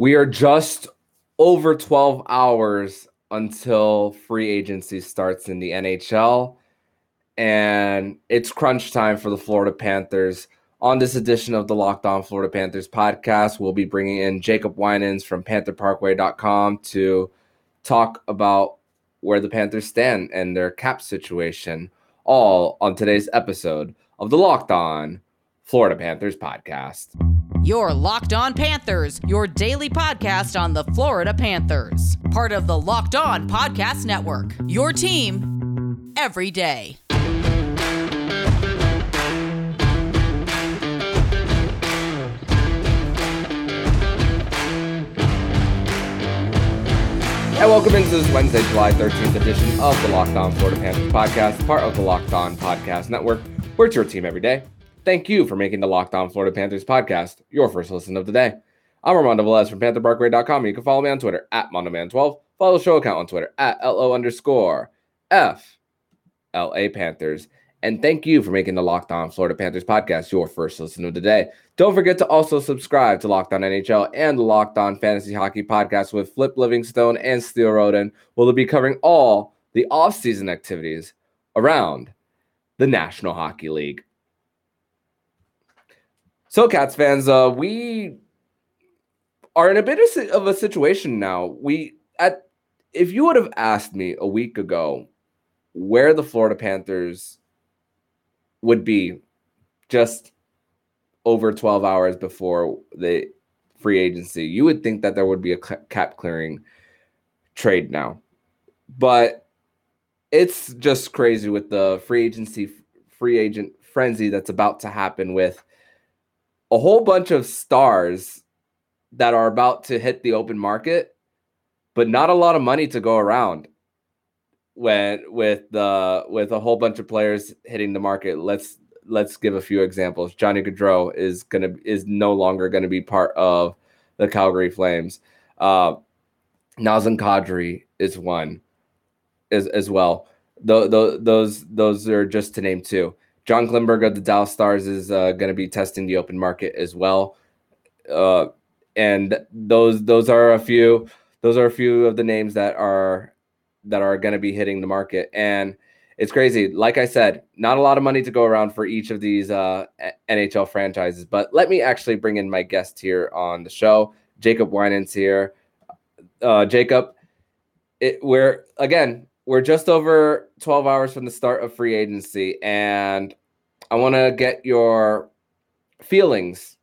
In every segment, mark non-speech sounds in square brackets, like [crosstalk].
We are just over 12 hours until free agency starts in the NHL. And it's crunch time for the Florida Panthers. On this edition of the Locked On Florida Panthers podcast, we'll be bringing in Jacob Winans from PantherParkway.com to talk about where the Panthers stand and their cap situation, all on today's episode of the Locked On Florida Panthers podcast. Your Locked On Panthers, your daily podcast on the Florida Panthers. Part of the Locked On Podcast Network. Your team every day. And welcome into this Wednesday, July 13th edition of the Locked On Florida Panthers podcast, part of the Locked On Podcast Network. We're it's your team every day. Thank you for making the Locked On Florida Panthers podcast your first listen of the day. I'm Armando Velez from PantherParkway.com. You can follow me on Twitter at MondoMan12. Follow the show account on Twitter at LO underscore F LA Panthers. And thank you for making the Locked On Florida Panthers podcast your first listen of the day. Don't forget to also subscribe to Locked On NHL and the Locked On Fantasy Hockey podcast with Flip Livingstone and Steele Roden. We'll be covering all the offseason activities around the National Hockey League. So, Cats fans, uh, we are in a bit of a situation now. We at if you would have asked me a week ago where the Florida Panthers would be just over 12 hours before the free agency, you would think that there would be a cap clearing trade now. But it's just crazy with the free agency free agent frenzy that's about to happen with a whole bunch of stars that are about to hit the open market, but not a lot of money to go around. When with the with a whole bunch of players hitting the market, let's let's give a few examples. Johnny Gaudreau is gonna is no longer going to be part of the Calgary Flames. Uh, Nazem Kadri is one, as as well. The, those those are just to name two. John Klingberg of the Dallas Stars is uh, going to be testing the open market as well, uh, and those those are a few those are a few of the names that are that are going to be hitting the market, and it's crazy. Like I said, not a lot of money to go around for each of these uh, NHL franchises. But let me actually bring in my guest here on the show, Jacob Winans here. Uh, Jacob, it, we're again we're just over 12 hours from the start of free agency and i want to get your feelings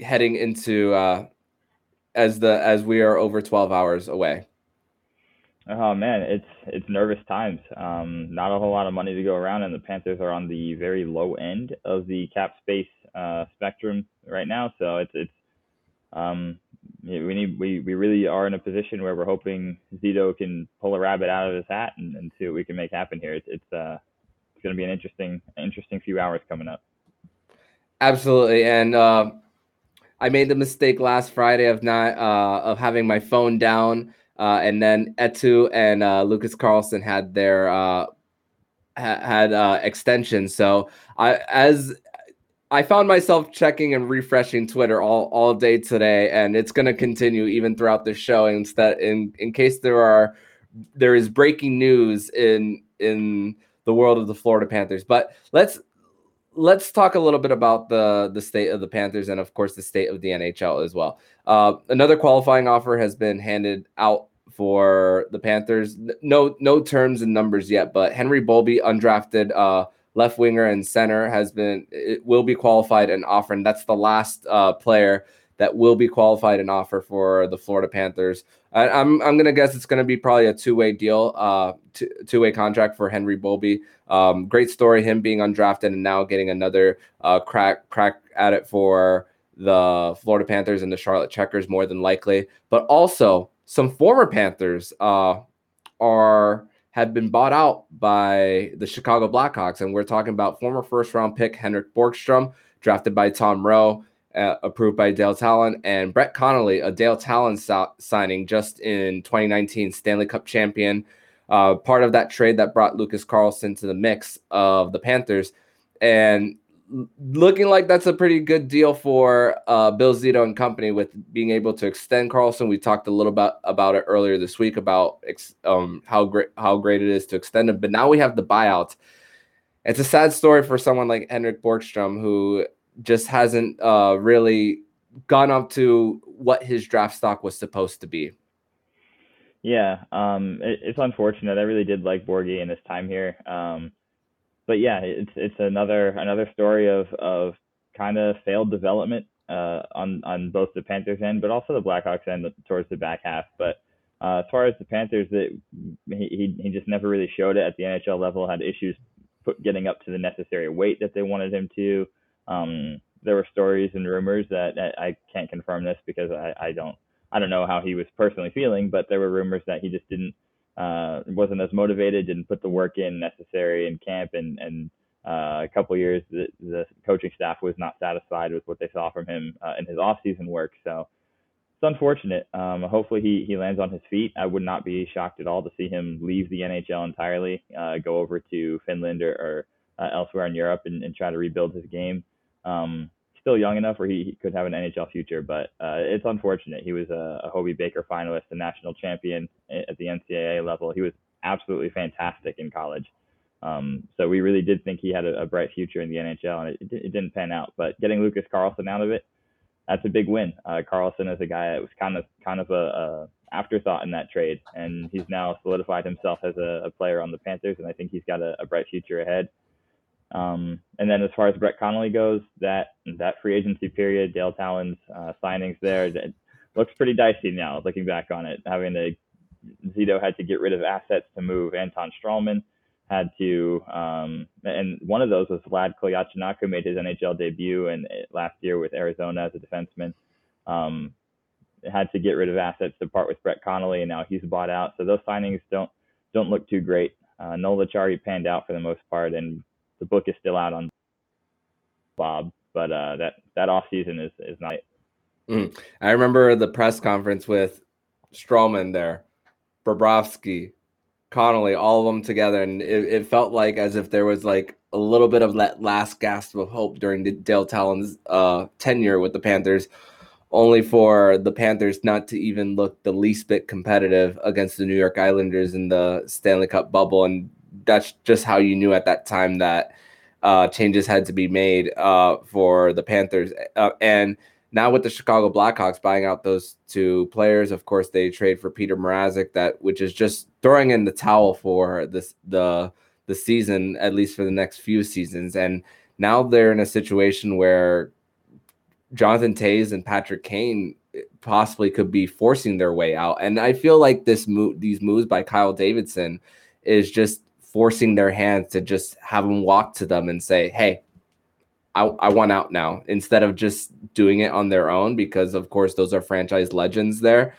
heading into uh as the as we are over 12 hours away oh man it's it's nervous times um not a whole lot of money to go around and the panthers are on the very low end of the cap space uh spectrum right now so it's it's um we need we, we really are in a position where we're hoping Zito can pull a rabbit out of his hat and, and see what we can make happen here. It's it's uh it's going to be an interesting interesting few hours coming up. Absolutely, and uh, I made the mistake last Friday of not uh, of having my phone down, uh, and then Eetu and uh, Lucas Carlsson had their uh, ha- had uh, extensions. So I as I found myself checking and refreshing Twitter all, all day today, and it's going to continue even throughout the show. Instead, in in case there are there is breaking news in in the world of the Florida Panthers. But let's let's talk a little bit about the the state of the Panthers and of course the state of the NHL as well. Uh, another qualifying offer has been handed out for the Panthers. No no terms and numbers yet, but Henry Bowlby, undrafted. Uh, left winger and center has been it will be qualified and offer and that's the last uh, player that will be qualified and offer for the Florida Panthers. I, am I'm, I'm gonna guess it's gonna be probably a two way deal, uh, two way contract for Henry Bowlby. Um, great story, him being undrafted and now getting another uh, crack crack at it for the Florida Panthers and the Charlotte Checkers more than likely. But also some former Panthers uh, are had been bought out by the Chicago Blackhawks. And we're talking about former first round pick Henrik Borgstrom, drafted by Tom Rowe, uh, approved by Dale Tallon, and Brett Connolly, a Dale Tallon so- signing just in 2019 Stanley Cup champion. Uh, part of that trade that brought Lucas Carlsson to the mix of the Panthers. And looking like that's a pretty good deal for uh, Bill Zito and company with being able to extend Carlsson. We talked a little bit about it earlier this week about ex- um, how great how great it is to extend him. But now we have the buyout. It's a sad story for someone like Henrik Borgstrom who just hasn't uh, really gone up to what his draft stock was supposed to be. Yeah, um, it, it's unfortunate. I really did like Borgie in his time here. Um, but yeah, it's it's another another story of of kind of failed development uh, on on both the Panthers end, but also the Blackhawks end towards the back half. But uh, as far as the Panthers, that he he just never really showed it at the NHL level. Had issues put, getting up to the necessary weight that they wanted him to. Um, there were stories and rumors that, that I can't confirm this because I, I don't I don't know how he was personally feeling, but there were rumors that he just didn't uh, wasn't as motivated, didn't put the work in necessary in camp, and and uh, a couple years the, the coaching staff was not satisfied with what they saw from him uh, in his off-season work. So it's unfortunate. Um, hopefully he he lands on his feet. I would not be shocked at all to see him leave the NHL entirely, uh, go over to Finland or, or uh, elsewhere in Europe and, and try to rebuild his game. Um, still young enough where he, he could have an NHL future, but uh, it's unfortunate. He was a, a Hobey Baker finalist, a national champion at the NCAA level. He was absolutely fantastic in college. Um, so we really did think he had a, a bright future in the NHL, and it, it, didn't pan out. But getting Lucas Carlsson out of it, that's a big win. Uh, Carlsson is a guy that was kind of kind of a, a afterthought in that trade, and he's now solidified himself as a, a player on the Panthers, and I think he's got a, a bright future ahead. Um, and then as far as Brett Connolly goes, that that free agency period, Dale Tallon's uh, signings there, that looks pretty dicey now. Looking back on it, having to Zito had to get rid of assets to move Anton Stralman, had to, um, and one of those was Vlad who made his NHL debut and last year with Arizona as a defenseman. Um, had to get rid of assets to part with Brett Connolly, and now he's bought out. So those signings don't don't look too great. Uh, Noel Acciari panned out for the most part, and the book is still out on Bob, but uh, that that off season is is not. Mm. I remember the press conference with Stralman there, Bobrovsky, Connolly, all of them together, and it, it, felt like as if there was like a little bit of that last gasp of hope during Dale Tallon's uh, tenure with the Panthers, only for the Panthers not to even look the least bit competitive against the New York Islanders in the Stanley Cup bubble, and that's just how you knew at that time that uh, changes had to be made uh, for the Panthers. Uh, and now with the Chicago Blackhawks buying out those two players, of course they trade for Peter Mrazek, that which is just throwing in the towel for this the the season, at least for the next few seasons. And now they're in a situation where Jonathan Toews and Patrick Kane possibly could be forcing their way out. And I feel like this move, these moves by Kyle Davidson, is just forcing their hands to just have them walk to them and say, "Hey, I, I want out now," instead of just doing it on their own. Because of course, those are franchise legends there.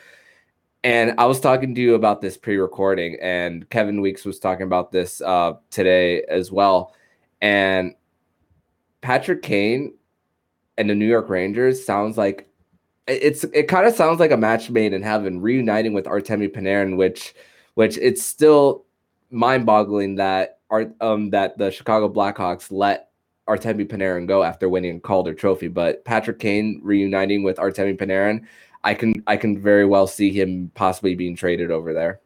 And I was talking to you about this pre-recording, and Kevin Weeks was talking about this uh, today as well. And Patrick Kane and the New York Rangers sounds like it's it kind of sounds like a match made in heaven, reuniting with Artemi Panarin, which which it's still mind-boggling that art um that the Chicago Blackhawks let Artemi Panarin go after winning Calder Trophy. But Patrick Kane reuniting with Artemi Panarin, I can I can very well see him possibly being traded over there.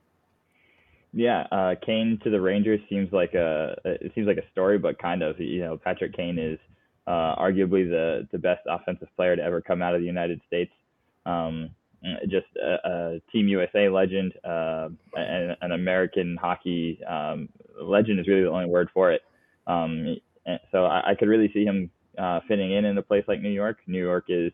Yeah, uh, Kane to the Rangers seems like a it seems like a story, but kind of you know Patrick Kane is uh, arguably the the best offensive player to ever come out of the United States. Um, just a, a Team USA legend, uh, an, an American hockey um, legend is really the only word for it. Um, so I, I could really see him uh, fitting in in a place like New York. New York is,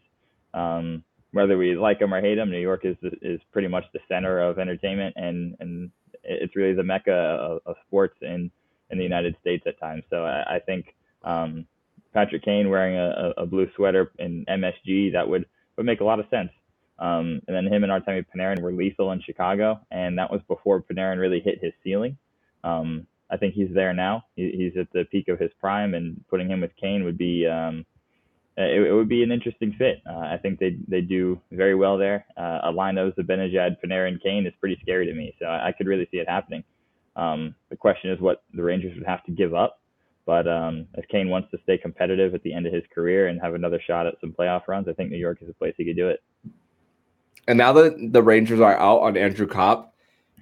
um, whether we like him or hate him, New York is is pretty much the center of entertainment, and and it's really the mecca of, of sports in in the United States at times. So I, I think um, Patrick Kane wearing a, a blue sweater in MSG that would would make a lot of sense. Um, and then him and Artemi Panarin were lethal in Chicago, and that was before Panarin really hit his ceiling. Um, I think he's there now. He, he's at the peak of his prime, and putting him with Kane would be um, it, it would be an interesting fit. Uh, I think they they do very well there. Uh, a line of Zibanejad, Panarin, Kane is pretty scary to me, so I, I could really see it happening. Um, the question is what the Rangers would have to give up. But um, if Kane wants to stay competitive at the end of his career and have another shot at some playoff runs, I think New York is a place he could do it. And now that the Rangers are out on Andrew Copp,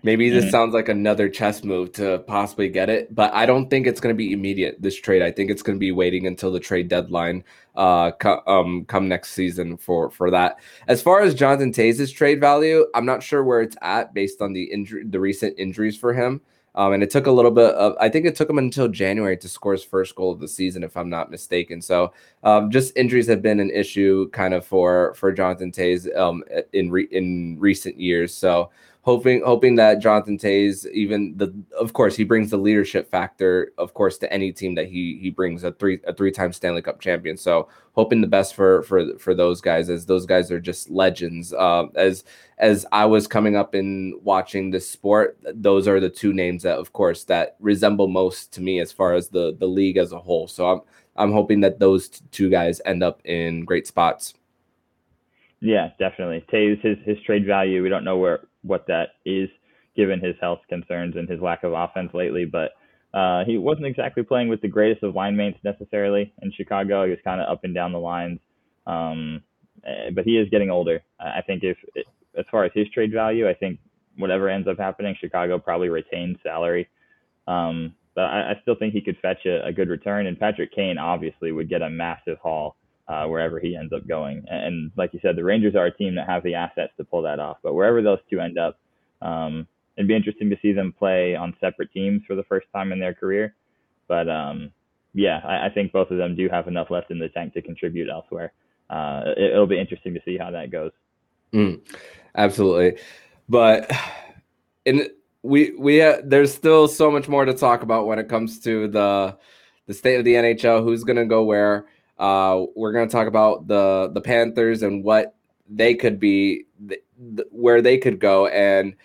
maybe this Mhm. sounds like another chess move to possibly get it, but I don't think it's going to be immediate. This trade, I think it's going to be waiting until the trade deadline, uh, co- um, come next season for for that. As far as Jonathan Toews' trade value, I'm not sure where it's at based on the injury, the recent injuries for him. Um, and it took a little bit of, I think it took him until January to score his first goal of the season, if I'm not mistaken. So, um, just injuries have been an issue kind of for for Jonathan Toews um, in re- in recent years. So, hoping hoping that Jonathan Toews, even the of course he brings the leadership factor, of course, to any team that he he brings a three a three time Stanley Cup champion. So, hoping the best for for for those guys, as those guys are just legends. Uh, as as I was coming up and watching this sport, those are the two names that, of course, that resemble most to me as far as the the league as a whole. So I'm I'm hoping that those t- two guys end up in great spots. Yeah, definitely. Toews his his trade value. We don't know where what that is given his health concerns and his lack of offense lately, but uh, he wasn't exactly playing with the greatest of line mates necessarily in Chicago. He was kind of up and down the lines, um, eh, but he is getting older. I think if as far as his trade value, I think whatever ends up happening, Chicago probably retains salary. Um, but I, I still think he could fetch a, a good return, and Patrick Kane obviously would get a massive haul uh, wherever he ends up going. And like you said, the Rangers are a team that have the assets to pull that off. But wherever those two end up, um, it'd be interesting to see them play on separate teams for the first time in their career. But um, yeah, I, I think both of them do have enough left in the tank to contribute elsewhere. Uh, it, it'll be interesting to see how that goes. Mm, absolutely, but in we we uh, there's still so much more to talk about when it comes to the the state of the NHL. Who's going to go where? Uh, we're going to talk about the the Panthers and what they could be, th- th- where they could go, and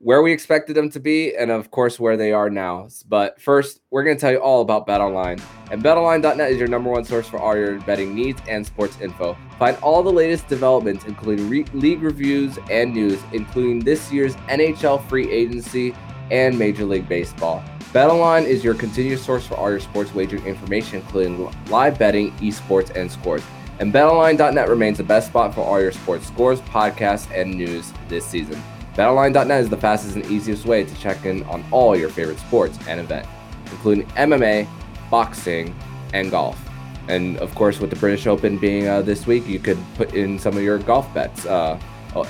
where we expected them to be, and of course where they are now. But first, we're going to tell you all about BetOnline. And BetOnline.net is your number one source for all your betting needs and sports info. Find all the latest developments, including re- league reviews and news, including this year's NHL free agency and Major League Baseball. BetOnline is your continuous source for all your sports wagering information, including live betting, esports, and scores. And BetOnline.net remains the best spot for all your sports scores, podcasts, and news this season. BetOnline.net is the fastest and easiest way to check in on all your favorite sports and events, including MMA, boxing, and golf. And of course, with the British Open being uh, this week, you could put in some of your golf bets uh,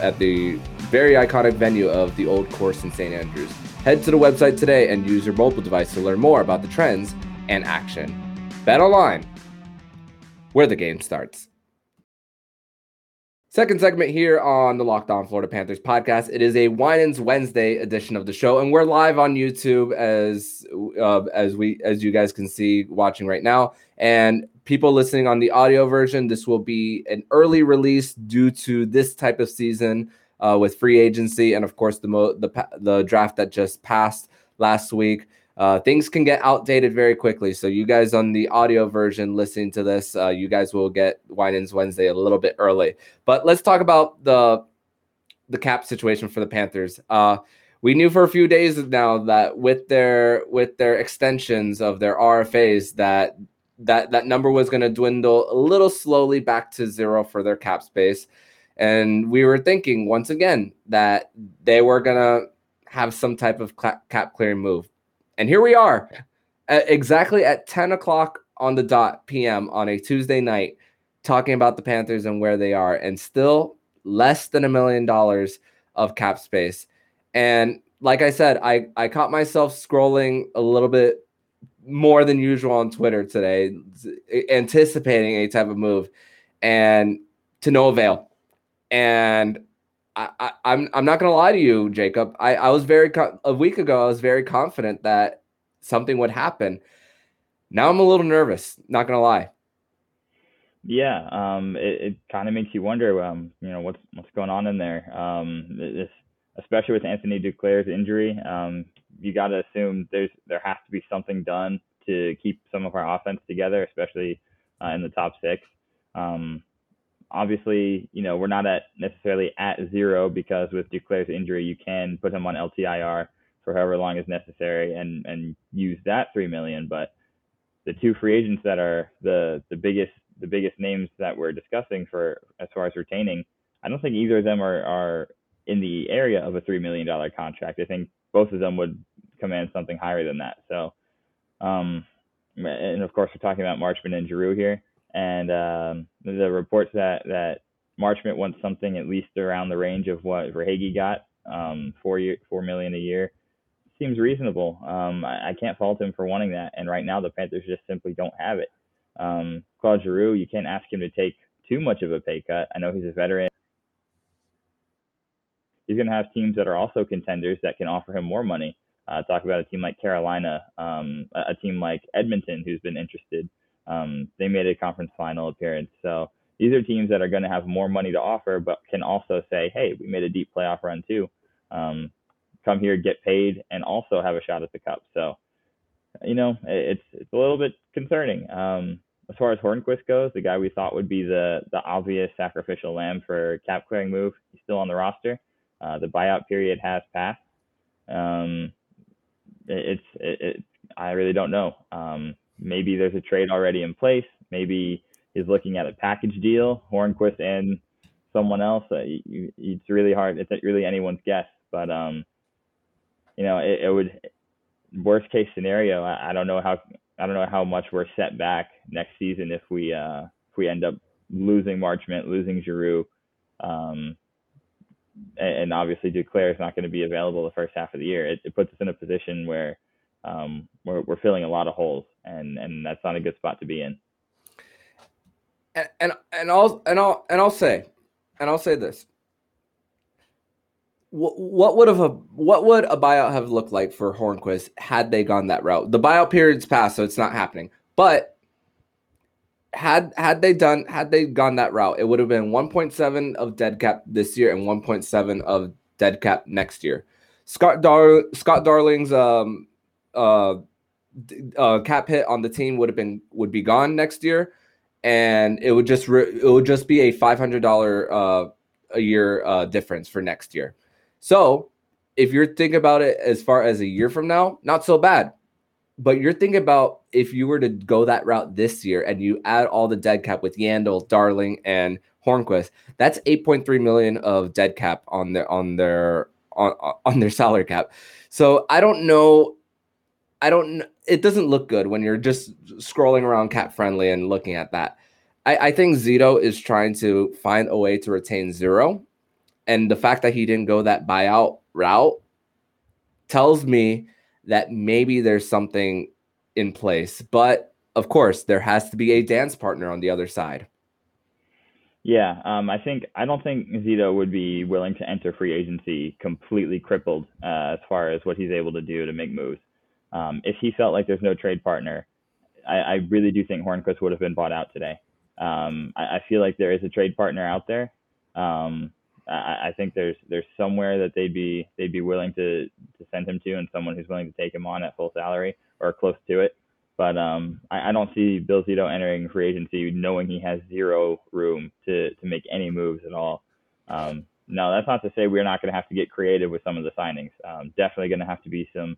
at the very iconic venue of the Old Course in St. Andrews. Head to the website today and use your mobile device to learn more about the trends and action. Bet online, where the game starts. Second segment here on the Locked On Florida Panthers podcast. It is a Winans Wednesday edition of the show, and we're live on YouTube as uh, as we as you guys can see watching right now. And people listening on the audio version, this will be an early release due to this type of season uh, with free agency, and of course the mo- the the draft that just passed last week. Uh, things can get outdated very quickly. So you guys on the audio version listening to this, uh, you guys will get Winans Wednesday a little bit early. But let's talk about the the cap situation for the Panthers. Uh, we knew for a few days now that with their with their extensions of their RFAs that that that number was going to dwindle a little slowly back to zero for their cap space. And we were thinking once again that they were going to have some type of cap clearing move. And here we are, at exactly at 10 o'clock on the dot PM on a Tuesday night, talking about the Panthers and where they are, and still less than a million dollars of cap space. And like I said, I, I caught myself scrolling a little bit more than usual on Twitter today, anticipating a type of move, and to no avail. And I, I, I'm I'm not gonna lie to you, Jacob. I, I was very a week ago. I was very confident that something would happen. Now I'm a little nervous. Not gonna lie. Yeah, um, it, it kind of makes you wonder, um, you know, what's what's going on in there. Um, this, especially with Anthony Duclair's injury, um, you got to assume there's there has to be something done to keep some of our offense together, especially uh, in the top six. Um, obviously, you know, we're not at necessarily at zero because with Duclair's injury, you can put him on LTIR for however long is necessary and and use that three million. But the two free agents that are the the biggest the biggest names that we're discussing for as far as retaining, I don't think either of them are are in the area of a three million dollar contract. I think both of them would command something higher than that. So, um, and of course, we're talking about Marchment and Giroux here, and um, the reports that that Marchment wants something at least around the range of what Verhaeghe got, um, four year, four million a year, seems reasonable. Um, I, I, can't fault him for wanting that, and right now the Panthers just simply don't have it. Um, Claude Giroux, you can't ask him to take too much of a pay cut. I know he's a veteran. He's going to have teams that are also contenders that can offer him more money. Uh, talk about a team like Carolina, um, a, a, team like Edmonton who's been interested. Um, they made a conference final appearance. So these are teams that are going to have more money to offer, but can also say, hey, we made a deep playoff run too. Um, come here, get paid, and also have a shot at the cup. So, you know, it's it's a little bit concerning. Um, as far as Hornqvist goes, the guy we thought would be the the obvious sacrificial lamb for cap clearing move, he's still on the roster. Uh, the buyout period has passed. Um, it, it's it, it, I really don't know. Um, maybe there's a trade already in place. Maybe he's looking at a package deal, Hornqvist and someone else. Uh, you, it's really hard. It's really anyone's guess. But um, you know, it, it would worst case scenario. I, I don't know how I don't know how much we're set back next season if we uh, if we end up losing Marchment, losing Giroux, um, and, and obviously Duclair is not going to be available the first half of the year. It, it puts us in a position where um, we're we're filling a lot of holes, and and that's not a good spot to be in. And and, and I'll and I'll and I'll say, and I'll say this: what would have a what would a buyout have looked like for Hornqvist had they gone that route? The buyout period's passed, so it's not happening. But had had they done had they gone that route, it would have been 1.7 of dead cap this year and 1.7 of dead cap next year. Scott Dar Scott Darling's um uh, uh cap hit on the team would have been would be gone next year, and it would just re- it would just be a five hundred dollar uh a year uh difference for next year. So if you're thinking about it as far as a year from now, not so bad. But you're thinking about if you were to go that route this year and you add all the dead cap with Yandle, Darling, and Hornqvist, that's 8.3 million of dead cap on their on their on on their salary cap. So I don't know. I don't. It doesn't look good when you're just scrolling around CapFriendly and looking at that. I, I think Zito is trying to find a way to retain Giroux and the fact that he didn't go that buyout route tells me that maybe there's something in place. But of course, there has to be a dance partner on the other side. Yeah, um, I think I don't think Zito would be willing to enter free agency completely crippled uh, as far as what he's able to do to make moves. Um, if he felt like there's no trade partner, I, I really do think Hornqvist would have been bought out today. Um, I, I, feel like there is a trade partner out there. Um, I, I think there's there's somewhere that they'd be they'd be willing to to send him to, and someone who's willing to take him on at full salary or close to it. But um, I, I don't see Bill Zito entering free agency knowing he has zero room to to make any moves at all. Um, no, that's not to say we're not going to have to get creative with some of the signings. Um, definitely going to have to be some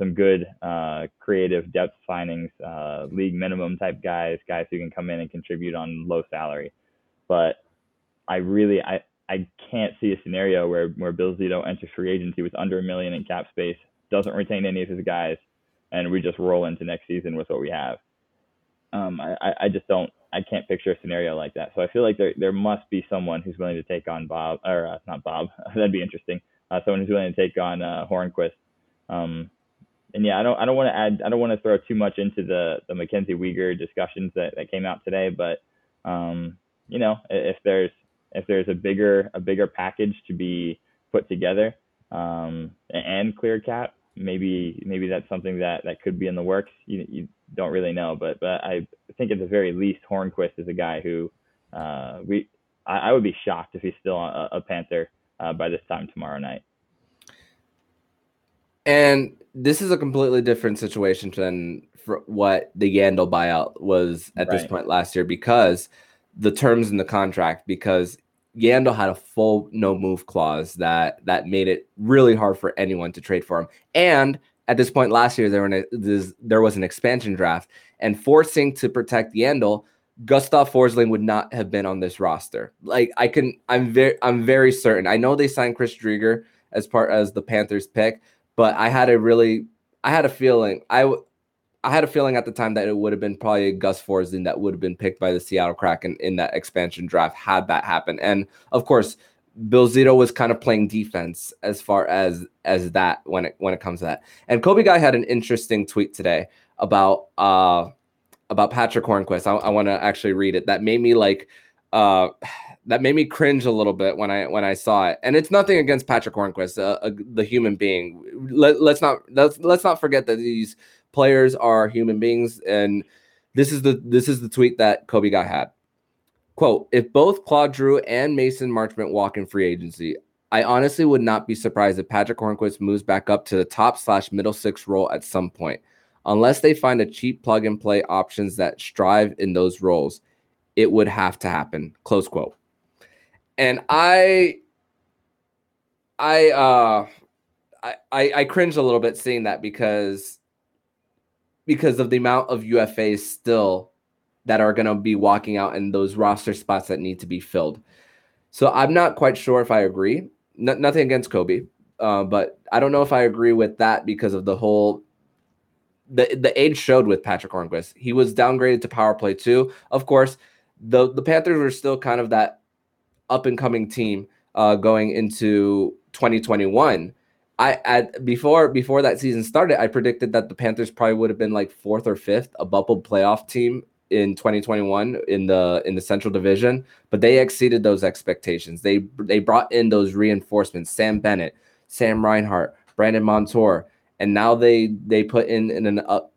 some good uh, creative depth signings, uh, league minimum type guys, guys who can come in and contribute on low salary. But I really I I can't see a scenario where where Bill Zito enters free agency with under a million in cap space, doesn't retain any of his guys, and we just roll into next season with what we have. Um, I, I just don't I can't picture a scenario like that. So I feel like there there must be someone who's willing to take on Bob or uh, not Bob. [laughs] That'd be interesting. Uh, someone who's willing to take on uh, Hornqvist. Um, and yeah, I don't I don't want to add I don't want to throw too much into the the Mackenzie Weegar discussions that, that came out today, but um, you know if there's if there's a bigger a bigger package to be put together um, and clear cap, maybe maybe that's something that that could be in the works. You, you don't really know, but but I think at the very least, Hornqvist is a guy who uh, we I, I, would be shocked if he's still a, a Panther uh, by this time tomorrow night. And this is a completely different situation than what the Yandle buyout was at right. this point last year because the terms in the contract because Yandle had a full no move clause that that made it really hard for anyone to trade for him. And at this point last year, there, a, there was an expansion draft, and forcing to protect Yandle, Gustav Forsling would not have been on this roster. Like I can, I'm very, I'm very certain. I know they signed Chris Driedger as part as the Panthers pick, but I had a really, I had a feeling I, I had a feeling at the time that it would have been probably Gus Forsling that would have been picked by the Seattle Kraken in that expansion draft had that happened. And of course, Bill Zito was kind of playing defense as far as as that when it when it comes to that. And Kobe Guy had an interesting tweet today about uh about Patrick Hornqvist. I, I want to actually read it. That made me like uh that made me cringe a little bit when I when I saw it. And it's nothing against Patrick Hornqvist, uh, uh, the human being. Let, let's not let's let's not forget that these players are human beings and this is the this is the tweet that Kobe Guy had. Quote, if both Claude Giroux and Mason Marchment walk in free agency, I honestly would not be surprised if Patrick Hornqvist moves back up to the top slash middle six role at some point. Unless they find a cheap plug and play options that strive in those roles, it would have to happen. Close quote. And I I uh I, I, I cringed a little bit seeing that because because of the amount of UFAs still that are going to be walking out in those roster spots that need to be filled. So I'm not quite sure if I agree. nothing against Kobe, uh, but I don't know if I agree with that because of the whole the the age showed with Patrick Hornqvist. He was downgraded to power play too. Of course, the the Panthers were still kind of that up and coming team uh, going into 2021. I at before before that season started, I predicted that the Panthers probably would have been like fourth or fifth, a bubble playoff team in 2021 in the in the Central Division, but they exceeded those expectations. They they brought in those reinforcements: Sam Bennett, Sam Reinhart, Brandon Montour, and now they they put in in an up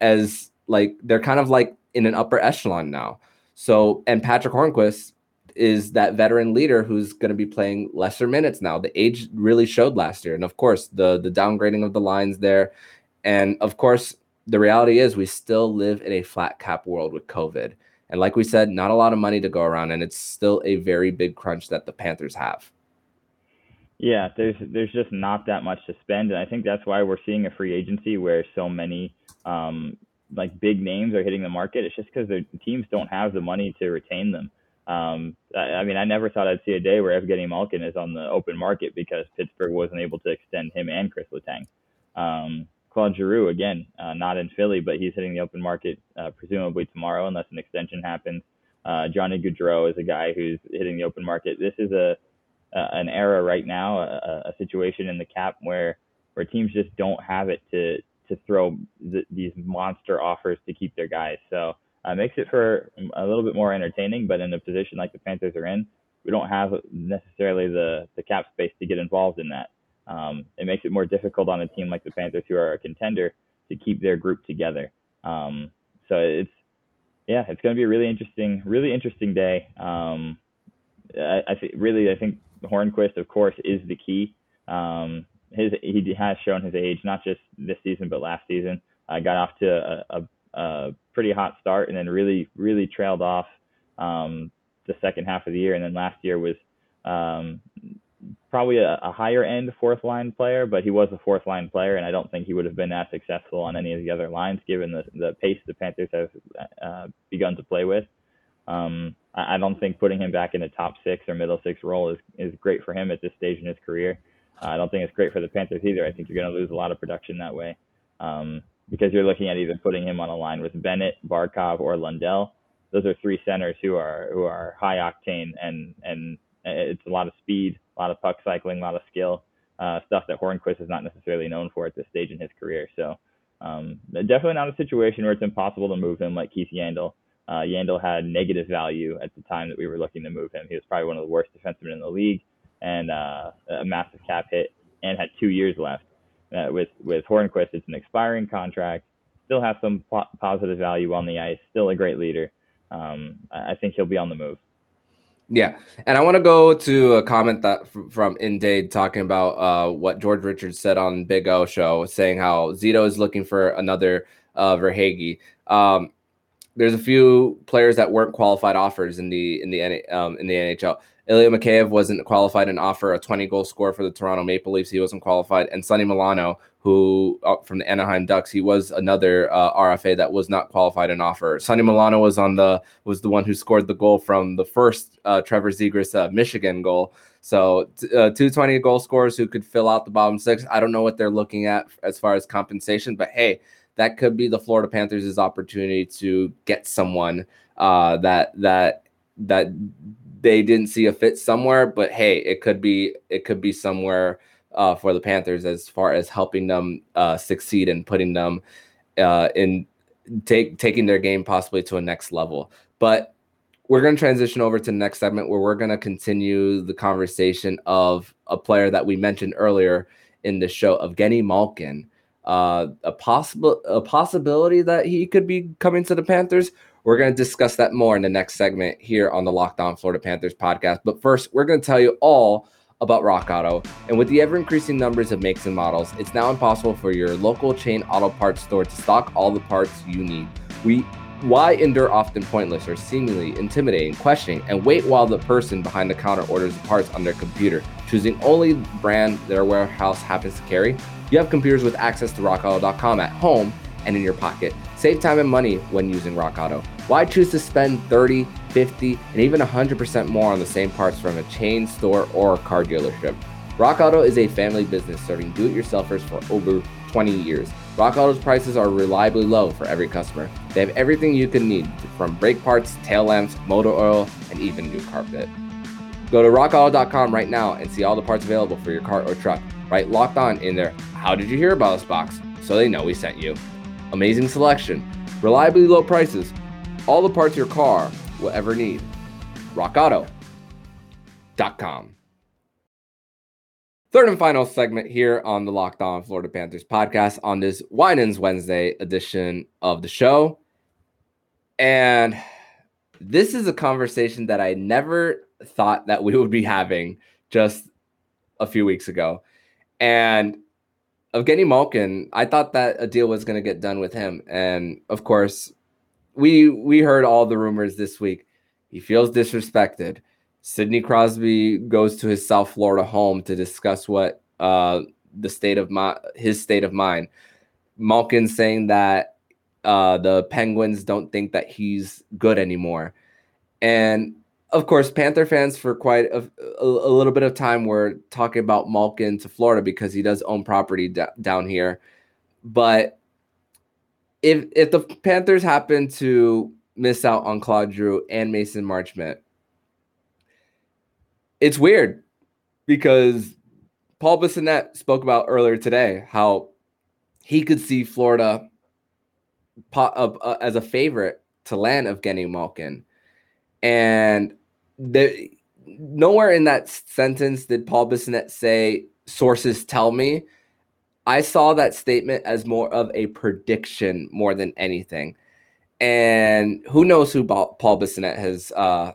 as like they're kind of like in an upper echelon now. So and Patrick Hornqvist is that veteran leader who's going to be playing lesser minutes now. The age really showed last year, and of course the the downgrading of the lines there, and of course the reality is we still live in a flat cap world with COVID. And like we said, not a lot of money to go around, and it's still a very big crunch that the Panthers have. Yeah, there's there's just not that much to spend, and I think that's why we're seeing a free agency where so many um, like big names are hitting the market. It's just because the teams don't have the money to retain them. Um, I, I, mean, I never thought I'd see a day where Evgeny Malkin is on the open market because Pittsburgh wasn't able to extend him and Chris Letang. Um, Claude Giroux again, uh, not in Philly, but he's hitting the open market uh, presumably tomorrow unless an extension happens. Uh, Johnny Gaudreau is a guy who's hitting the open market. This is a an era right now, a, a, situation in the cap where where teams just don't have it to to throw th- these monster offers to keep their guys. So uh, makes it for a little bit more entertaining. But in a position like the Panthers are in, we don't have necessarily the the cap space to get involved in that um, it makes it more difficult on a team like the Panthers, who are a contender, to keep their group together. Um, so it's yeah, it's going to be a really interesting, really interesting day. Um, I, I think really, I think Hornqvist, of course, is the key. Um, his he has shown his age, not just this season but last season. I got off to a, a, a pretty hot start and then really, really trailed off um, the second half of the year. And then last year was um, probably a, a higher end fourth line player, but he was a fourth line player, and I don't think he would have been as successful on any of the other lines given the the pace the Panthers have uh, begun to play with. Um, I, I don't think putting him back in the top six or middle six role is is great for him at this stage in his career. Uh, I don't think it's great for the Panthers either. I think you're going to lose a lot of production that way um, because you're looking at either putting him on a line with Bennett, Barkov, or Lundell. Those are three centers who are who are high octane and and it's a lot of speed, a lot of puck cycling, a lot of skill, uh, stuff that Hornqvist is not necessarily known for at this stage in his career. So um, definitely not a situation where it's impossible to move him like Keith Yandle. Uh, Yandle had negative value at the time that we were looking to move him. He was probably one of the worst defensemen in the league and uh, a massive cap hit and had two years left. Uh, with with Hornqvist, it's an expiring contract. Still has some po- positive value on the ice. Still a great leader. Um, I think he'll be on the move. Yeah, and I want to go to a comment that from Indade talking about uh, what George Richards said on Big O show, saying how Zito is looking for another uh, Verhaeghe. Um, there's a few players that weren't qualified offers in the in the um, in the NHL. Ilya Mikheyev wasn't qualified and offer a 20 goal score for the Toronto Maple Leafs. He wasn't qualified. And Sonny Milano, who uh, from the Anaheim Ducks, he was another uh, RFA that was not qualified and offer. Sonny Milano was on the was the one who scored the goal from the first uh, Trevor Zegras uh, Michigan goal. So uh, 220 goal scorers who could fill out the bottom six. I don't know what they're looking at as far as compensation, but hey, that could be the Florida Panthers' opportunity to get someone uh, that that that they didn't see a fit somewhere. But hey, it could be it could be somewhere uh, for the Panthers as far as helping them uh, succeed and putting them uh, in take taking their game possibly to a next level. But we're going to transition over to the next segment where we're going to continue the conversation of a player that we mentioned earlier in the show of Genny Malkin. Uh, a possible a possibility that he could be coming to the Panthers. We're going to discuss that more in the next segment here on the Locked On Florida Panthers podcast. But first, we're going to tell you all about Rock Auto. And with the ever increasing numbers of makes and models, it's now impossible for your local chain auto parts store to stock all the parts you need. We why endure often pointless or seemingly intimidating questioning and wait while the person behind the counter orders the parts on their computer, choosing only the brand their warehouse happens to carry? You have computers with access to rockauto.com at home and in your pocket. Save time and money when using Rock Auto. Why choose to spend 30, 50, and even 100% more on the same parts from a chain store or car dealership? Rock Auto is a family business serving do it yourselfers for over 20 years. Rock Auto's prices are reliably low for every customer. They have everything you can need from brake parts, tail lamps, motor oil, and even new carpet. Go to rockauto.com right now and see all the parts available for your car or truck. Write locked on in their. How did you hear about us box? So they know we sent you. Amazing selection, reliably low prices, all the parts your car will ever need. RockAuto.com. Third and final segment here on the Locked On Florida Panthers podcast on this Winans Wednesday edition of the show. And this is a conversation that I never thought that we would be having just a few weeks ago. And Evgeny Malkin, I thought that a deal was going to get done with him. And of course, we we heard all the rumors this week. He feels disrespected. Sidney Crosby goes to his South Florida home to discuss what uh, the state of my his state of mind. Malkin saying that uh, the Penguins don't think that he's good anymore, and of course, Panther fans for quite a, a, a little bit of time were talking about Malkin to Florida because he does own property d- down here. But if if the Panthers happen to miss out on Claude Giroux and Mason Marchment, it's weird because Paul Bissonnette spoke about earlier today how he could see Florida uh, uh, as a favorite to land of Evgeny Malkin. And nowhere in that sentence did Paul Bissonnette say, sources tell me. I saw that statement as more of a prediction more than anything. And who knows who Paul Bissonnette has uh,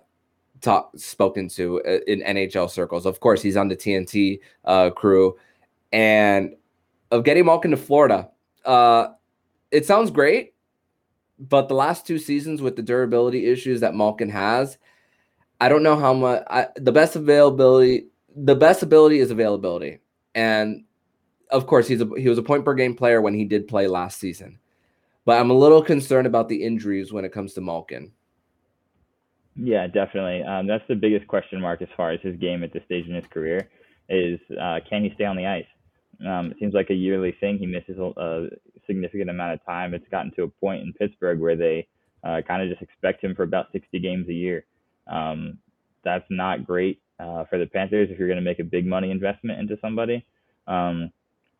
talk, spoken to uh, in NHL circles. Of course, he's on the TNT uh, crew, and of getting Malkin to Florida. Uh, it sounds great, but the last two seasons with the durability issues that Malkin has, I don't know how much. I, the best availability, the best ability is availability, and of course, he's a, he was a point per game player when he did play last season. But I'm a little concerned about the injuries when it comes to Malkin. Yeah, definitely. Um, that's the biggest question mark as far as his game at this stage in his career is uh, can he stay on the ice? Um, it seems like a yearly thing. He misses a, a, significant amount of time. It's gotten to a point in Pittsburgh where they uh, kind of just expect him for about 60 games a year. Um, that's not great uh, for the Panthers if you're going to make a big money investment into somebody. Um,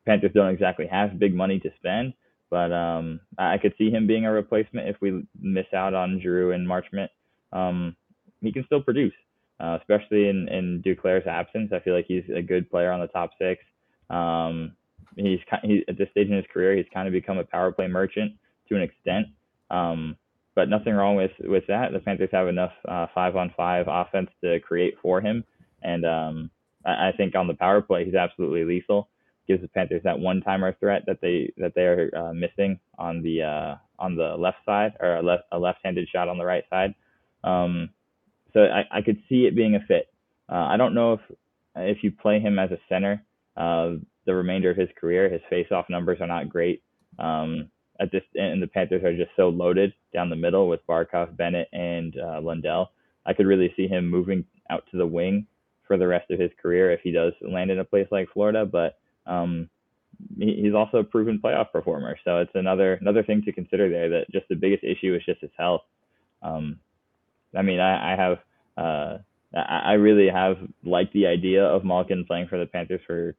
Panthers don't exactly have big money to spend, but um, I could see him being a replacement if we miss out on Giroux and Marchment um, he can still produce, uh, especially in, in Duclair's absence. I feel like he's a good player on the top six. Um, he's he, at this stage in his career, he's kind of become a power play merchant to an extent. Um, but nothing wrong with with that. The Panthers have enough uh, five on five offense to create for him, and um, I, I think on the power play, he's absolutely lethal. Gives the Panthers that one timer threat that they that they are uh, missing on the uh, on the left side or a left a left handed shot on the right side. Um, so I, I could see it being a fit. Uh, I don't know if if you play him as a center, uh, the remainder of his career, his face-off numbers are not great. Um, at this, and the Panthers are just so loaded down the middle with Barkov, Bennett, and uh, Lundell. I could really see him moving out to the wing for the rest of his career if he does land in a place like Florida. But um, he, he's also a proven playoff performer, so it's another another thing to consider there. That just the biggest issue is just his health. Um, I mean, I, I have uh, I really have liked the idea of Malkin playing for the Panthers for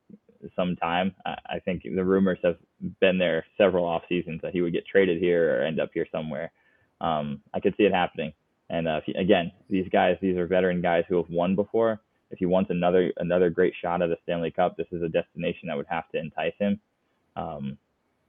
some time. I think the rumors have been there several off seasons that he would get traded here or end up here somewhere. Um, I could see it happening. And uh, again, these guys, these are veteran guys who have won before. If he wants another another great shot at a Stanley Cup, this is a destination that would have to entice him. Um,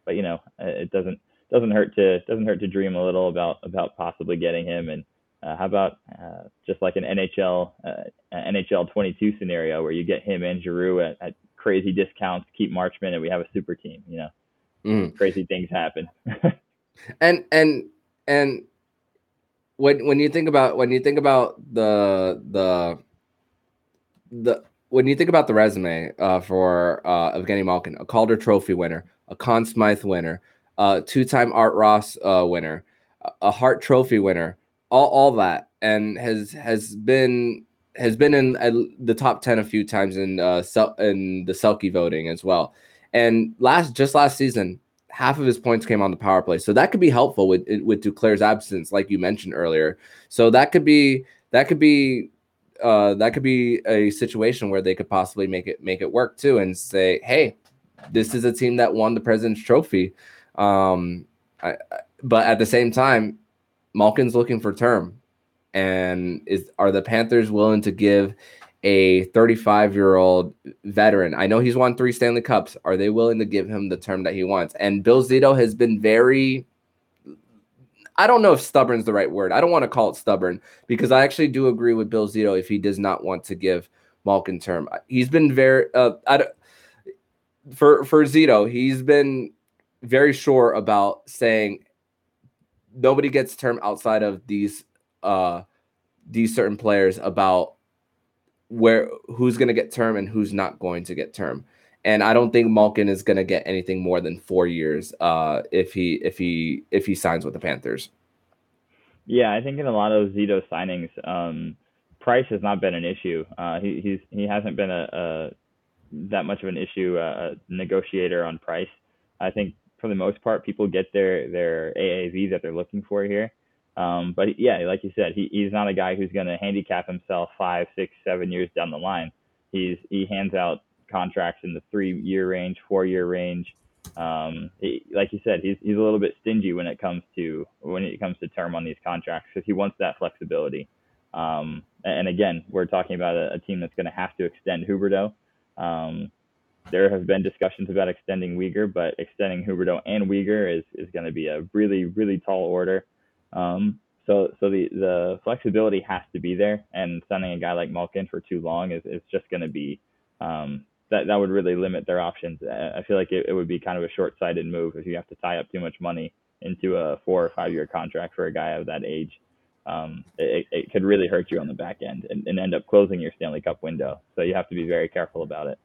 but you know, it doesn't doesn't hurt to doesn't hurt to dream a little about about possibly getting him. And uh, how about uh, just like an NHL uh, NHL 22 scenario where you get him and Giroux at, at crazy discounts, keep Marchment, and we have a super team. You know, mm. crazy things happen. [laughs] and and and when when you think about when you think about the the the when you think about the resume uh, for uh, Evgeny Malkin, a Calder Trophy winner, a Conn Smythe winner, a two-time Art Ross uh, winner, a Hart Trophy winner, all, all that, and has has been has been in the top 10 a few times in uh sel- in the Selke voting as well. And last just last season, half of his points came on the power play. So that could be helpful with with Duclair's absence like you mentioned earlier. So that could be that could be uh that could be a situation where they could possibly make it make it work too and say, "Hey, this is a team that won the President's Trophy." Um I, but at the same time, Malkin's looking for term and is are the Panthers willing to give a 35 year old veteran? I know he's won three Stanley Cups. Are they willing to give him the term that he wants? And Bill Zito has been very. I don't know if stubborn is the right word. I don't want to call it stubborn because I actually do agree with Bill Zito if he does not want to give Malkin term. He's been very uh, I, for for Zito. He's been very sure about saying nobody gets term outside of these uh, these certain players about where who's going to get term and who's not going to get term. And I don't think Malkin is going to get anything more than four years uh, if he if he if he signs with the Panthers. Yeah, I think in a lot of Zito signings, um, price has not been an issue. Uh, he he's he hasn't been a, a that much of an issue uh, negotiator on price. I think for the most part, people get their their AAV that they're looking for here. Um, but yeah, like you said, he, he's not a guy who's going to handicap himself five, six, seven years down the line. He's he hands out contracts in the three year range, four year range. Um, he, like you said, he's he's a little bit stingy when it comes to when it comes to term on these contracts because he wants that flexibility. Um, and again, we're talking about a, a team that's going to have to extend Huberdeau. Um, there have been discussions about extending Weegar, but extending Huberdeau and Weegar is, is going to be a really, really tall order. Um, so so the the flexibility has to be there, and signing a guy like Malkin for too long is, is just going to be um, that that would really limit their options. I feel like it, it would be kind of a short sighted move if you have to tie up too much money into a four or five year contract for a guy of that age. Um, it, it could really hurt you on the back end and, and end up closing your Stanley Cup window. So you have to be very careful about it.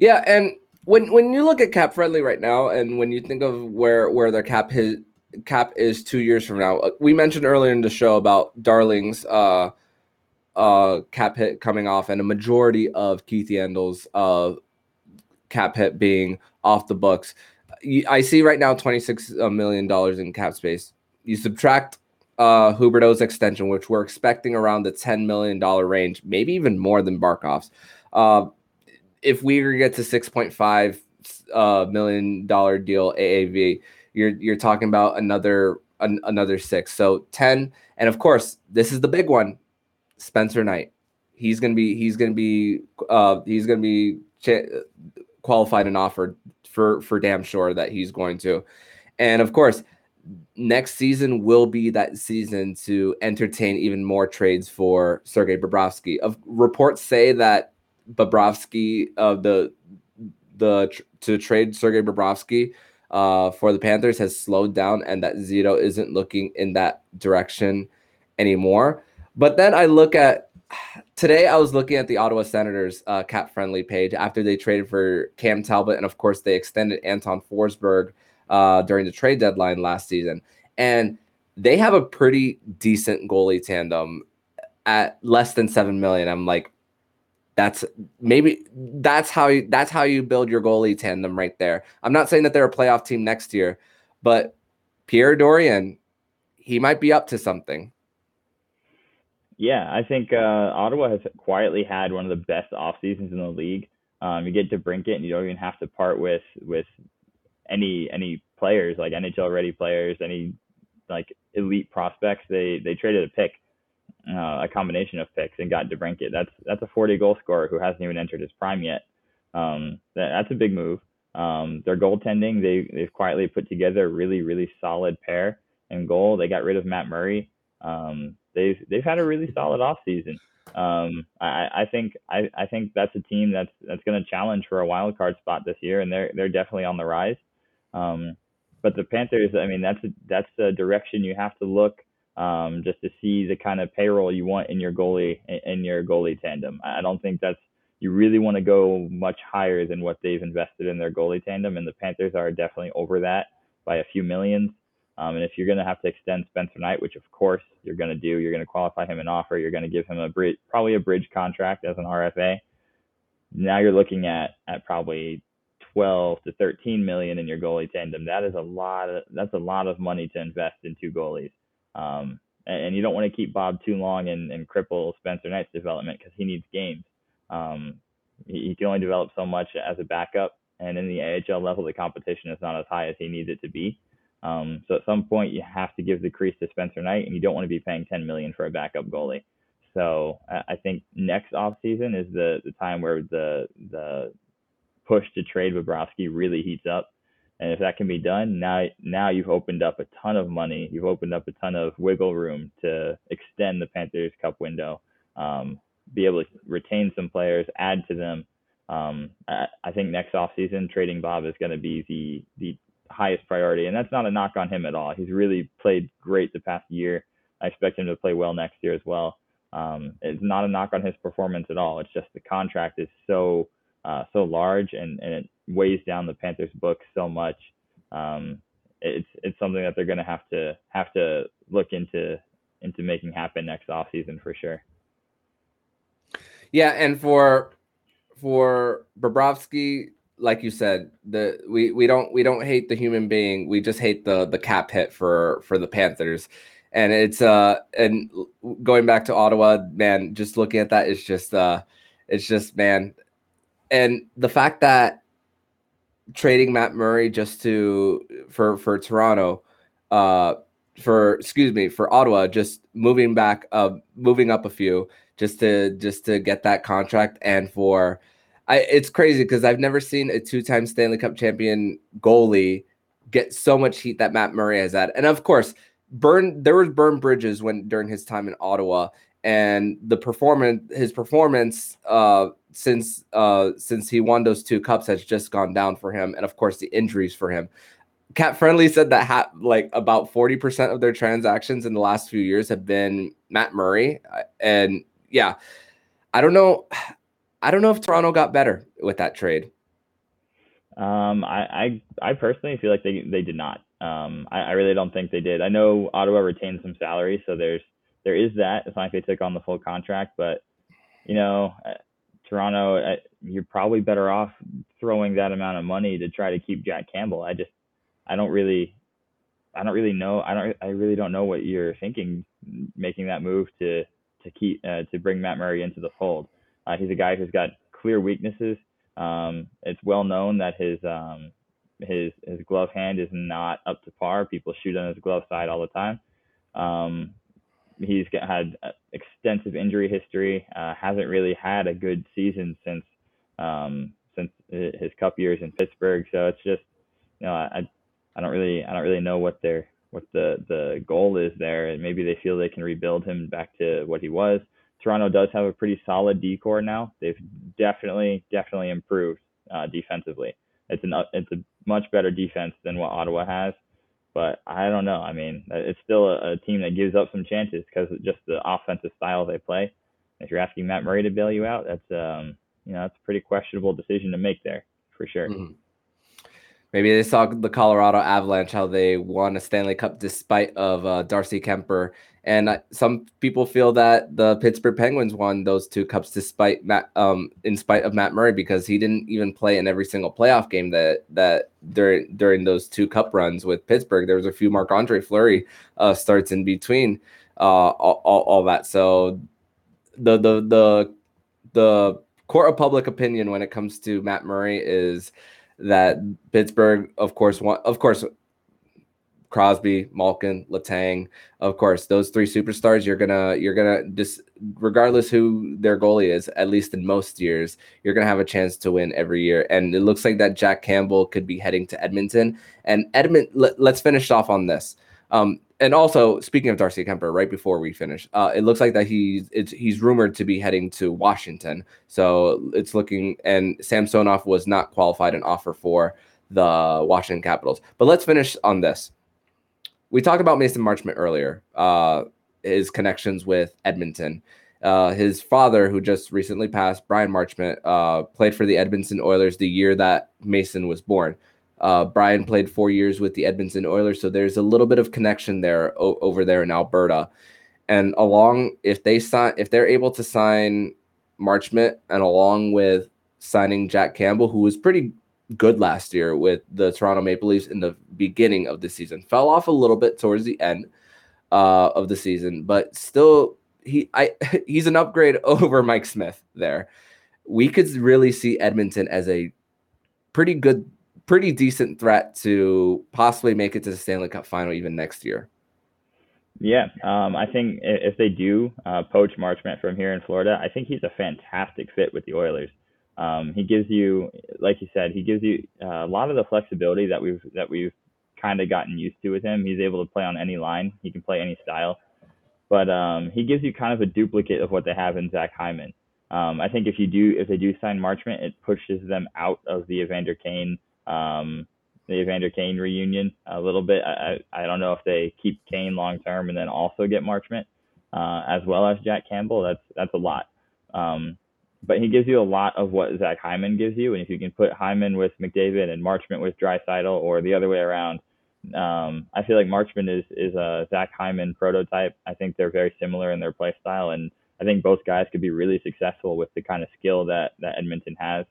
Yeah, and when when you look at CapFriendly right now, and when you think of where where their cap hit, cap is two years from now. Uh, we mentioned earlier in the show about Darling's uh, uh, cap hit coming off, and a majority of Keith Yandle's uh, cap hit being off the books. I see right now twenty six uh, dollars in cap space. You subtract uh, Huberdeau's extension, which we're expecting around the ten million dollar range, maybe even more than Barkov's. Uh, if we get to six point five uh, million dollar deal AAV, you're you're talking about another an, another six. So 10 and of course, this is the big one. Spencer Knight. He's to be he's to be uh he's to be qualified and offered for for damn sure that he's going to. And of course, next season will be that season to entertain even more trades for Sergei Bobrovsky. Of reports say that Bobrovsky of uh, the the to trade Sergei Bobrovsky uh, for the Panthers has slowed down and that Zito isn't looking in that direction anymore. But then I look at today I was looking at the Ottawa Senators uh, CapFriendly page after they traded for Cam Talbot, and of course they extended Anton Forsberg uh, during the trade deadline last season, and they have a pretty decent goalie tandem at less than seven million. I'm like, that's maybe that's how you that's how you build your goalie tandem right there. I'm not saying that they're a playoff team next year, but Pierre Dorion, he might be up to something. Yeah, I think uh, Ottawa has quietly had one of the best off seasons in the league. Um, you get DeBrincat, and you don't even have to part with with any any players like NHL ready players, any like elite prospects. They they traded a pick uh, a combination of picks and got DeBrincat. That's that's a 40 goal scorer who hasn't even entered his prime yet. Um, that, that's a big move. Um, their goaltending, they they've quietly put together a really really solid pair in goal. They got rid of Matt Murray. Um, they've they've had a really solid off season. Um, I, I think I, I think that's a team that's that's going to challenge for a wild card spot this year, and they're they're definitely on the rise. Um, but the Panthers, I mean, that's a, that's the direction you have to look um, just to see the kind of payroll you want in your goalie in your goalie tandem. I don't think that's you really want to go much higher than what they've invested in their goalie tandem, and the Panthers are definitely over that by a few millions. Um, and if you're going to have to extend Spencer Knight, which of course you're going to do, you're going to qualify him an offer. You're going to give him a bridge, probably a bridge contract as an RFA. Now you're looking at at probably 12 to 13 million in your goalie tandem. That is a lot. Of, that's a lot of money to invest in two goalies. Um, and, and, you don't want to keep Bob too long and, and cripple Spencer Knight's development because he needs games. Um, he, he, can only develop so much as a backup, and in the AHL level, the competition is not as high as he needs it to be. Um, so at some point, you have to give the crease to Spencer Knight, and you don't want to be paying 10 million for a backup goalie. So I think next offseason is the the time where the the push to trade Bobrovsky really heats up and if that can be done, now now you've opened up a ton of money. You've opened up a ton of wiggle room to extend the Panthers Cup window, um, be able to retain some players, add to them. Um, I, I, think next offseason, trading Bob is going to be the the highest priority, and that's not a knock on him at all. He's really played great the past year. I expect him to play well next year as well. Um, it's not a knock on his performance at all. It's just the contract is so uh, so large and, and it weighs down the Panthers' book so much. Um, it's it's something that they're going to have to have to look into into making happen next offseason for sure. Yeah, and for for Bobrovsky, like you said, the we we don't we don't hate the human being. We just hate the the cap hit for for the Panthers. And it's uh and going back to Ottawa, man, just looking at that is just uh it's just man. And the fact that trading Matt Murray just to for for Toronto, uh, for excuse me for Ottawa, just moving back, uh, moving up a few just to just to get that contract and for. I, it's crazy because I've never seen a two-time Stanley Cup champion goalie get so much heat that Matt Murray has had. And of course, burn there was burn bridges when during his time in Ottawa, and the performance his performance uh since uh since he won those two cups has just gone down for him and of course the injuries for him. CapFriendly said that ha- like about 40% of their transactions in the last few years have been matt murray uh, and yeah i don't know [sighs] i don't know if toronto got better with that trade. Um i i, I personally feel like they they did not. Um I, I really don't think they did. I know ottawa retained some salary so there's there is that. It's not like they took on the full contract, but you know, Toronto, you're probably better off throwing that amount of money to try to keep Jack Campbell. I just, I don't really, I don't really know. I don't, I really don't know what you're thinking making that move to to keep uh, to bring Matt Murray into the fold. Uh, he's a guy who's got clear weaknesses. Um, it's well known that his um, his his glove hand is not up to par. People shoot on his glove side all the time. Um, he's had extensive injury history. Uh, hasn't really had a good season since um, since his cup years in Pittsburgh. So it's just you know I I don't really I don't really know what their what the the goal is there. And maybe they feel they can rebuild him back to what he was. Toronto does have a pretty solid decor now. They've definitely definitely improved uh, defensively. It's an it's a much better defense than what Ottawa has. But I don't know. I mean, it's still a, a team that gives up some chances because of just the offensive style they play. if you're asking Matt Murray to bail you out, that's um, you know that's a pretty questionable decision to make there for sure. Mm-hmm. Maybe they saw the Colorado Avalanche how they won a Stanley Cup despite of uh, Darcy Kuemper, and some people feel that the Pittsburgh Penguins won those two cups despite Matt, um, in spite of Matt Murray because he didn't even play in every single playoff game that that during during those two cup runs with Pittsburgh. There was a few Marc Andre Fleury uh, starts in between uh, all, all, all that. So the the the the court of public opinion when it comes to Matt Murray is that Pittsburgh, of course, want, of course, Crosby, Malkin, Letang. of course, those three superstars. You're gonna, you're gonna just, regardless who their goalie is, at least in most years, you're gonna have a chance to win every year. And it looks like that Jack Campbell could be heading to Edmonton. And Edmonton, let, us finish off on this. Um, and also speaking of Darcy Kuemper, right before we finish, uh, it looks like that he's he's rumored to be heading to Washington. So it's looking and Samsonov was not qualified an offer for the Washington Capitals. But let's finish on this. We talked about Mason Marchment earlier, uh, his connections with Edmonton. Uh, his father, who just recently passed, Bryan Marchment, uh, played for the Edmonton Oilers the year that Mason was born. Uh, Bryan played four years with the Edmonton Oilers, so there's a little bit of connection there o- over there in Alberta. And along, if they sign, if they're able to sign Marchment, and along with signing Jack Campbell, who was pretty good last year with the Toronto Maple Leafs in the beginning of the season, fell off a little bit towards the end uh, of the season, but still, he I [laughs] he's an upgrade [laughs] over Mike Smith there. We could really see Edmonton as a pretty good pretty decent threat to possibly make it to the Stanley Cup final even next year. Yeah, um, I think if they do uh, poach Marchment from here in Florida, I think he's a fantastic fit with the Oilers. Um, he gives you, like you said, he gives you uh, a lot of the flexibility that we've that we've kind of gotten used to with him. He's able to play on any line. He can play any style, but um, he gives you kind of a duplicate of what they have in Zach Hyman. Um, I think if you do if they do sign Marchment, it pushes them out of the Evander Kane um, the Evander Kane reunion a little bit. I, I don't know if they keep Kane long term and then also get Marchment uh, as well as Jack Campbell. That's that's a lot. Um, but he gives you a lot of what Zach Hyman gives you, and if you can put Hyman with McDavid and Marchment with Draisaitl, or the other way around, um, I feel like Marchment is is a Zach Hyman prototype. I think they're very similar in their play style, and I think both guys could be really successful with the kind of skill that that Edmonton has.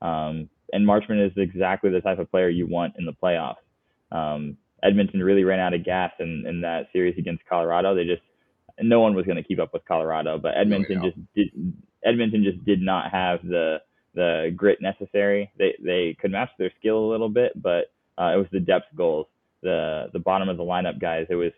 Um, and Marchment is exactly the type of player you want in the playoffs. Um, Edmonton really ran out of gas in, in that series against Colorado. They just no one was going to keep up with Colorado, but Edmonton oh, yeah. just did. Edmonton just did not have the the grit necessary. They they could match their skill a little bit, but uh, it was the depth goals. The the bottom of the lineup guys. It was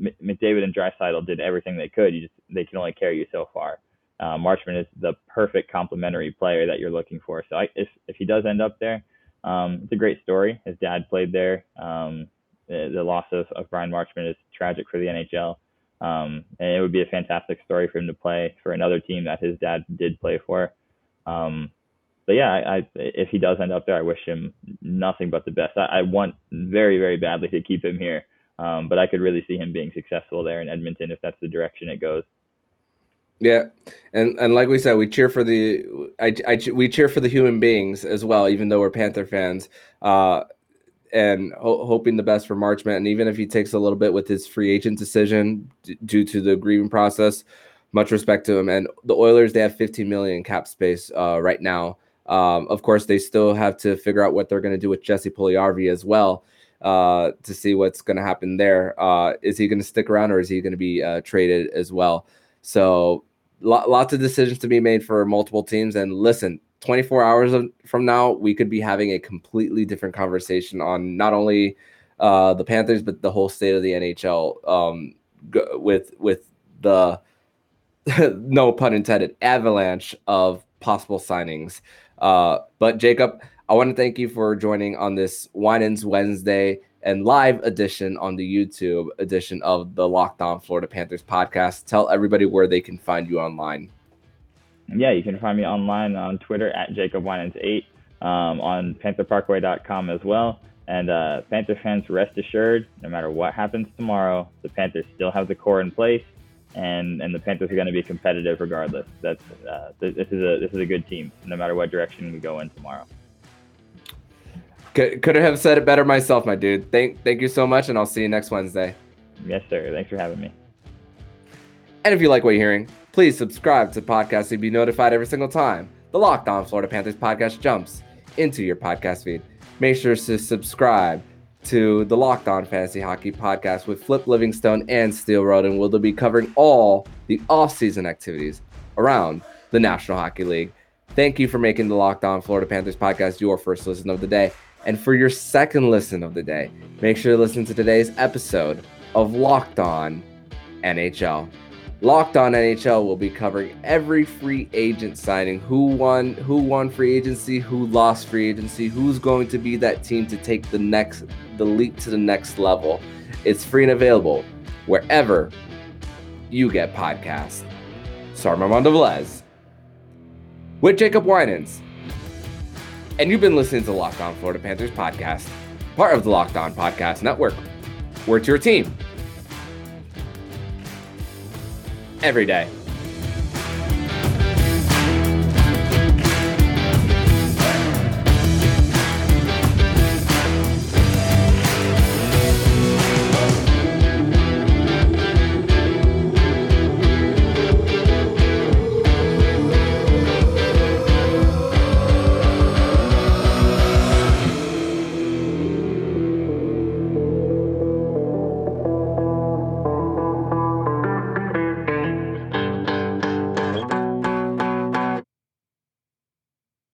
McDavid and Draisaitl did everything they could. You just they can only carry you so far uh, Marchment is the perfect complementary player that you're looking for. So I, if if he does end up there, um, it's a great story. His dad played there. Um, the, the, loss of, of Bryan Marchment is tragic for the NHL. Um, and it would be a fantastic story for him to play for another team that his dad did play for. Um, but yeah, I, I, if he does end up there, I wish him nothing but the best. I, I want very, very badly to keep him here. Um, but I could really see him being successful there in Edmonton if that's the direction it goes. Yeah, and and like we said, we cheer for the I, I we cheer for the human beings as well, even though we're Panther fans. Uh, and ho- hoping the best for Marchment, and even if he takes a little bit with his free agent decision d- due to the grieving process, much respect to him. And the Oilers, they have 15 million cap space uh, right now. Um, of course, they still have to figure out what they're going to do with Jesse Puljujarvi as well uh, to see what's going to happen there. Uh, is he going to stick around or is he going to be uh, traded as well? So lots of decisions to be made for multiple teams. And listen, 24 hours from now, we could be having a completely different conversation on not only uh, the Panthers but the whole state of the NHL. Um, with with the [laughs] no pun intended avalanche of possible signings. Uh, but Jacob, I want to thank you for joining on this Winans Wednesday and live edition on the YouTube edition of the Locked On Florida Panthers podcast. Tell everybody where they can find you online. Yeah, you can find me online on Twitter at Jacob Winans8, um, on PantherParkway.com as well. And uh, Panther fans, rest assured, no matter what happens tomorrow, the Panthers still have the core in place. and and the Panthers are going to be competitive regardless. That's uh, this is a this is a good team, no matter what direction we go in tomorrow. Could, could have said it better myself, my dude. Thank thank you so much, and I'll see you next Wednesday. Yes, sir. Thanks for having me. And if you like what you're hearing, please subscribe to the podcast to be notified every single time the Locked On Florida Panthers podcast jumps into your podcast feed. Make sure to subscribe to the Locked On Fantasy Hockey podcast with Flip Livingstone and Steel Roden, where they'll be covering all the off-season activities around the National Hockey League. Thank you for making the Locked On Florida Panthers podcast your first listen of the day. And for your second listen of the day, make sure to listen to today's episode of Locked On NHL. Locked On NHL will be covering every free agent signing, who won, who won free agency, who lost free agency, who's going to be that team to take the next the leap to the next level. It's free and available wherever you get podcasts. Sorry, Armando Velez with Jacob Winans. And you've been listening to Locked On Florida Panthers podcast, part of the Locked On Podcast Network. We're your team every day.